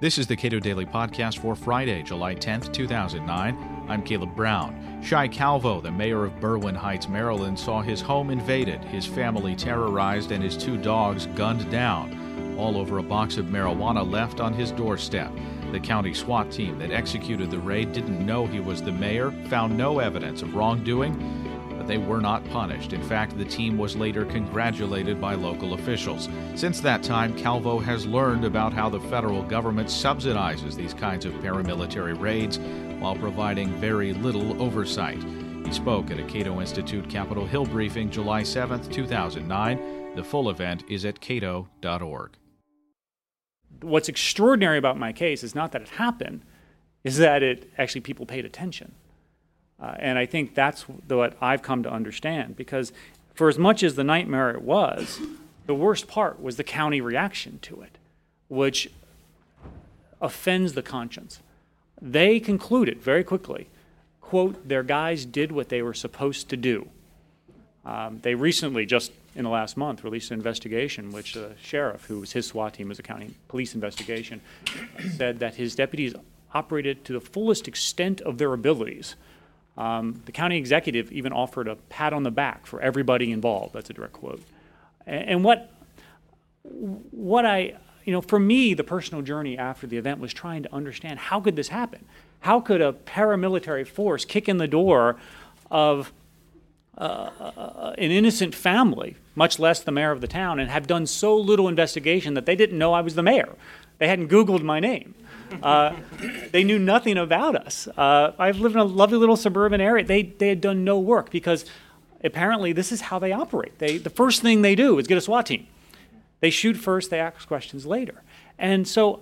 This is the Cato Daily Podcast for Friday, July 10th, 2009. I'm Caleb Brown. Cheye Calvo, the mayor of Berwyn Heights, Maryland, saw his home invaded, his family terrorized, and his two dogs gunned down, all over a box of marijuana left on his doorstep. The county SWAT team that executed the raid didn't know he was the mayor, found no evidence of wrongdoing, they were not punished. In fact, the team was later congratulated by local officials. Since that time, Calvo has learned about how the federal government subsidizes these kinds of paramilitary raids while providing very little oversight. He spoke at a Cato Institute Capitol Hill briefing July 7, 2009. The full event is at cato.org. What's extraordinary about my case is not that it happened, is that it actually people paid attention. Uh, and I think that's what I've come to understand because, for as much as the nightmare it was, the worst part was the county reaction to it, which offends the conscience. They concluded very quickly, quote, their guys did what they were supposed to do. Um, they recently, just in the last month, released an investigation which the sheriff, who was his SWAT team, was a county police investigation, said that his deputies operated to the fullest extent of their abilities um, the county executive even offered a pat on the back for everybody involved. That's a direct quote. And, what, what I, you know, for me, the personal journey after the event was trying to understand how could this happen? How could a paramilitary force kick in the door of uh, uh, an innocent family, much less the mayor of the town, and have done so little investigation that they didn't know I was the mayor? They hadn't Googled my name. Uh, they knew nothing about us. Uh, I've lived in a lovely little suburban area. They, they had done no work because apparently this is how they operate. They, the first thing they do is get a SWAT team. They shoot first, they ask questions later. And so,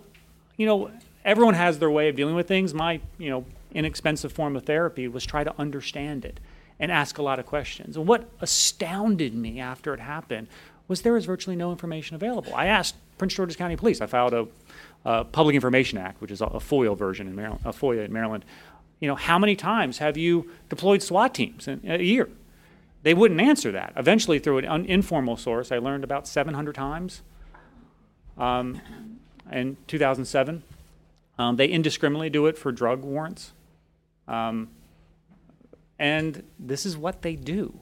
you know, everyone has their way of dealing with things. My, you know, inexpensive form of therapy was try to understand it and ask a lot of questions. And what astounded me after it happened was there was virtually no information available. I asked Prince George's County Police. I filed a uh, Public Information Act, which is a, a FOIA version in Maryland, a FOIA in Maryland. You know, how many times have you deployed SWAT teams in a year? They wouldn't answer that. Eventually, through an informal source, I learned about 700 times um, in 2007. Um, they indiscriminately do it for drug warrants. Um, and this is what they do.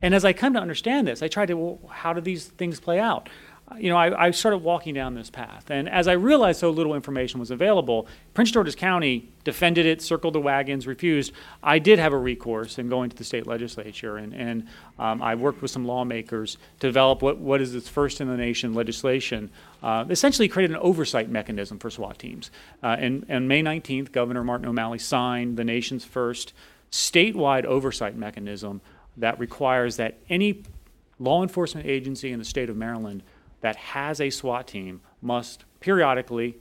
And as I come to understand this, I tried to, well, how do these things play out? you know, I, I, started walking down this path. And as I realized so little information was available, Prince George's County defended it, circled the wagons, refused. I did have a recourse in going to the state legislature, and, and um, I worked with some lawmakers to develop what, what is its first in the nation legislation. Uh, essentially, created an oversight mechanism for SWAT teams. Uh, and, and May 19th, Governor Martin O'Malley signed the nation's first statewide oversight mechanism that requires that any law enforcement agency in the state of Maryland that has a SWAT team must periodically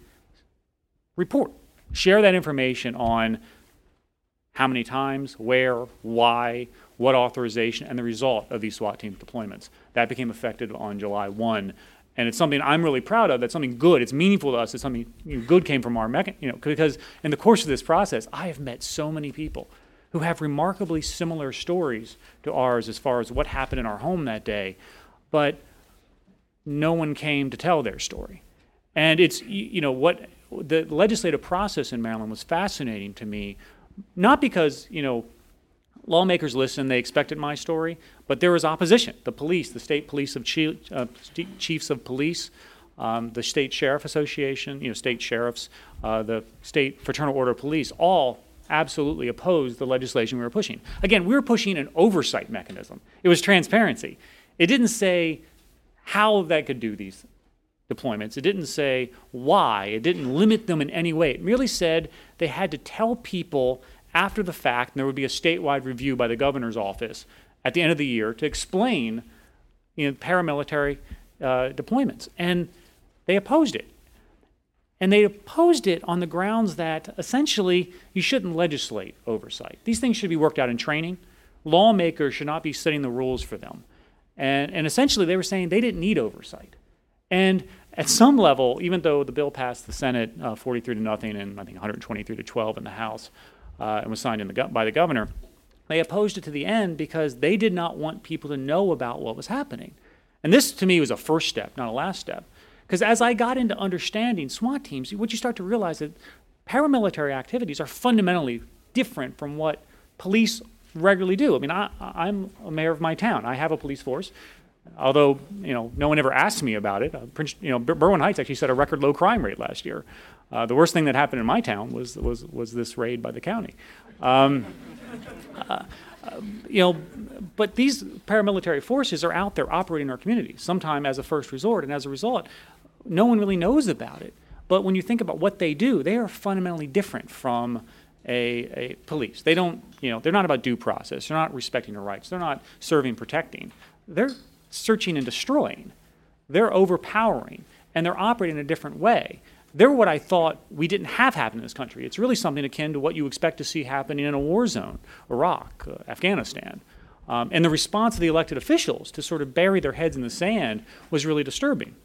report, share that information on how many times, where, why, what authorization, and the result of these SWAT team deployments. That became effective on July 1. And it's something I'm really proud of. That's something good. It's meaningful to us. It's something you know, good came from our. You know, because in the course of this process, I have met so many people who have remarkably similar stories to ours as far as what happened in our home that day. But no one came to tell their story. And it's, you know, what the legislative process in Maryland was fascinating to me, not because, you know, lawmakers listened, they expected my story, but there was opposition. The police, the state police of uh, chiefs of police, um, the state sheriff association, you know, state sheriffs, uh, the state fraternal order of police, all absolutely opposed the legislation we were pushing. Again, we were pushing an oversight mechanism. It was transparency. It didn't say how they could do these deployments. It didn't say why, it didn't limit them in any way. It merely said they had to tell people after the fact, and there would be a statewide review by the governor's office at the end of the year to explain you know, paramilitary uh, deployments. And they opposed it. And they opposed it on the grounds that essentially you shouldn't legislate oversight. These things should be worked out in training. Lawmakers should not be setting the rules for them. And, and essentially, they were saying they didn't need oversight. And at some level, even though the bill passed the Senate uh, 43 to nothing and I think 123 to 12 in the House uh, and was signed the by the governor, they opposed it to the end because they did not want people to know about what was happening. And this, to me, was a first step, not a last step. Because as I got into understanding SWAT teams, what you start to realize that paramilitary activities are fundamentally different from what police regularly do. I mean, I, I'm a mayor of my town. I have a police force. Although you know, no one ever asked me about it. Uh, Prince, you know, Berwyn Heights actually set a record low crime rate last year. Uh, the worst thing that happened in my town was was was this raid by the county. Um, uh, you know, but these paramilitary forces are out there operating in our community, sometime as a first resort, and as a result, no one really knows about it. But when you think about what they do, they are fundamentally different from a, a police. They don't, you know, they're not about due process. They're not respecting their rights. They're not serving, protecting. They're searching and destroying. They're overpowering, and they're operating in a different way. They're what I thought we didn't have happen in this country. It's really something akin to what you expect to see happening in a war zone, Iraq, uh, Afghanistan. Um, and the response of the elected officials to sort of bury their heads in the sand was really disturbing.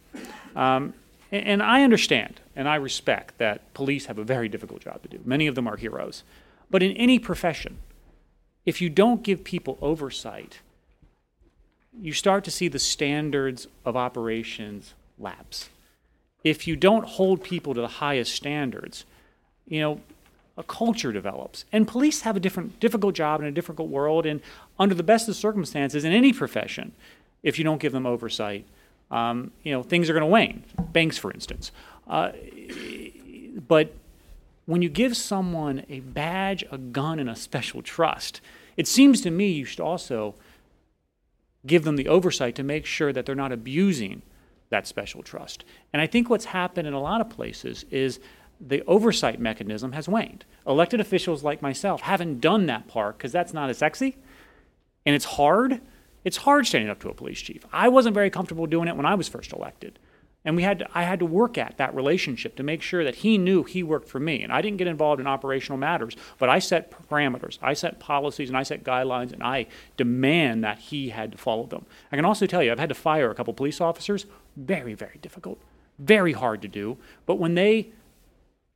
Um, and, and I understand and I respect that police have a very difficult job to do. Many of them are heroes. But in any profession, if you don't give people oversight, you start to see the standards of operations lapse. If you don't hold people to the highest standards, you know, a culture develops. And police have a different, difficult job in a difficult world. And under the best of circumstances, in any profession, if you don't give them oversight, um, you know, things are going to wane. Banks, for instance. Uh, but when you give someone a badge, a gun, and a special trust, it seems to me you should also give them the oversight to make sure that they're not abusing that special trust. And I think what's happened in a lot of places is the oversight mechanism has waned. Elected officials like myself haven't done that part because that's not as sexy and it's hard. It's hard standing up to a police chief. I wasn't very comfortable doing it when I was first elected. And we had to, I had to work at that relationship to make sure that he knew he worked for me. And I didn't get involved in operational matters, but I set parameters, I set policies, and I set guidelines, and I demand that he had to follow them. I can also tell you, I've had to fire a couple police officers. Very, very difficult, very hard to do. But when they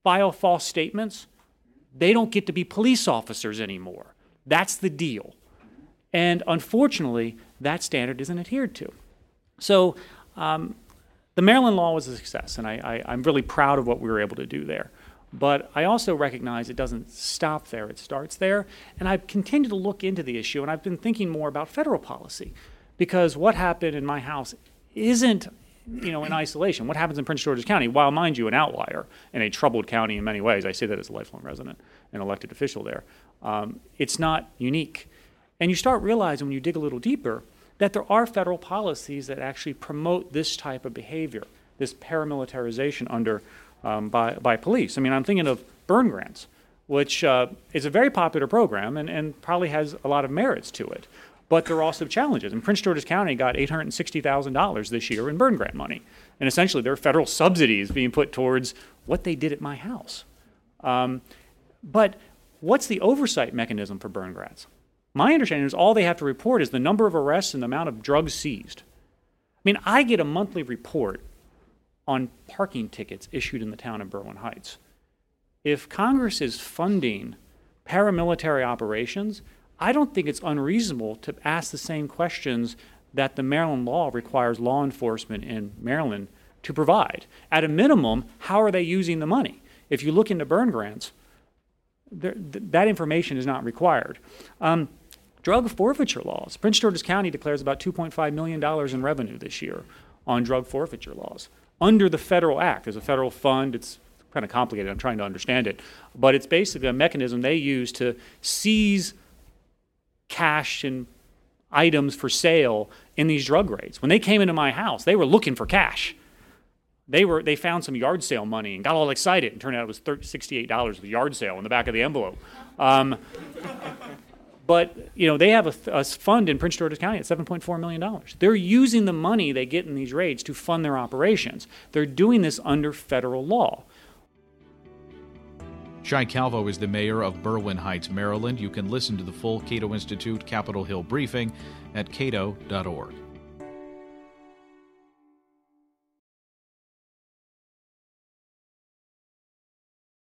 file false statements, they don't get to be police officers anymore. That's the deal. And unfortunately, that standard isn't adhered to. So, um, the Maryland law was a success, and I, I'm really proud of what we were able to do there. But I also recognize it doesn't stop there, it starts there. And I've continued to look into the issue, and I've been thinking more about federal policy. Because what happened in my house isn't you know, in isolation. What happens in Prince George's County, while mind you, an outlier in a troubled county in many ways, I say that as a lifelong resident and elected official there, um, it's not unique. And you start realizing when you dig a little deeper that there are federal policies that actually promote this type of behavior, this paramilitarization under um, by, by police. I mean, I'm thinking of Byrne grants, which uh, is a very popular program and, and probably has a lot of merits to it. But there are also challenges. And Prince George's County got $860,000 this year in Byrne grant money. And essentially, there are federal subsidies being put towards what they did at my house. Um, but what's the oversight mechanism for Byrne grants? My understanding is all they have to report is the number of arrests and the amount of drugs seized. I mean, I get a monthly report on parking tickets issued in the town of Berwyn Heights. If Congress is funding paramilitary operations, I don't think it's unreasonable to ask the same questions that the Maryland law requires law enforcement in Maryland to provide. At a minimum, how are they using the money? If you look into Byrne grants, there, th- that information is not required. Um, drug forfeiture laws. Prince George's County declares about $2.5 million in revenue this year on drug forfeiture laws. Under the federal act, there's a federal fund. It's kind of complicated. I'm trying to understand it. But it's basically a mechanism they use to seize cash and items for sale in these drug raids. When they came into my house, they were looking for cash. They were they found some yard sale money and got all excited. And turned out it was $68 the yard sale in the back of the envelope. Um, but you know they have a, a, fund in Prince George's County at 7.4 million dollars. They're using the money they get in these raids to fund their operations. They're doing this under federal law. Cheye Calvo is the mayor of Berwyn Heights, Maryland. You can listen to the full Cato Institute Capitol Hill briefing at cato.org.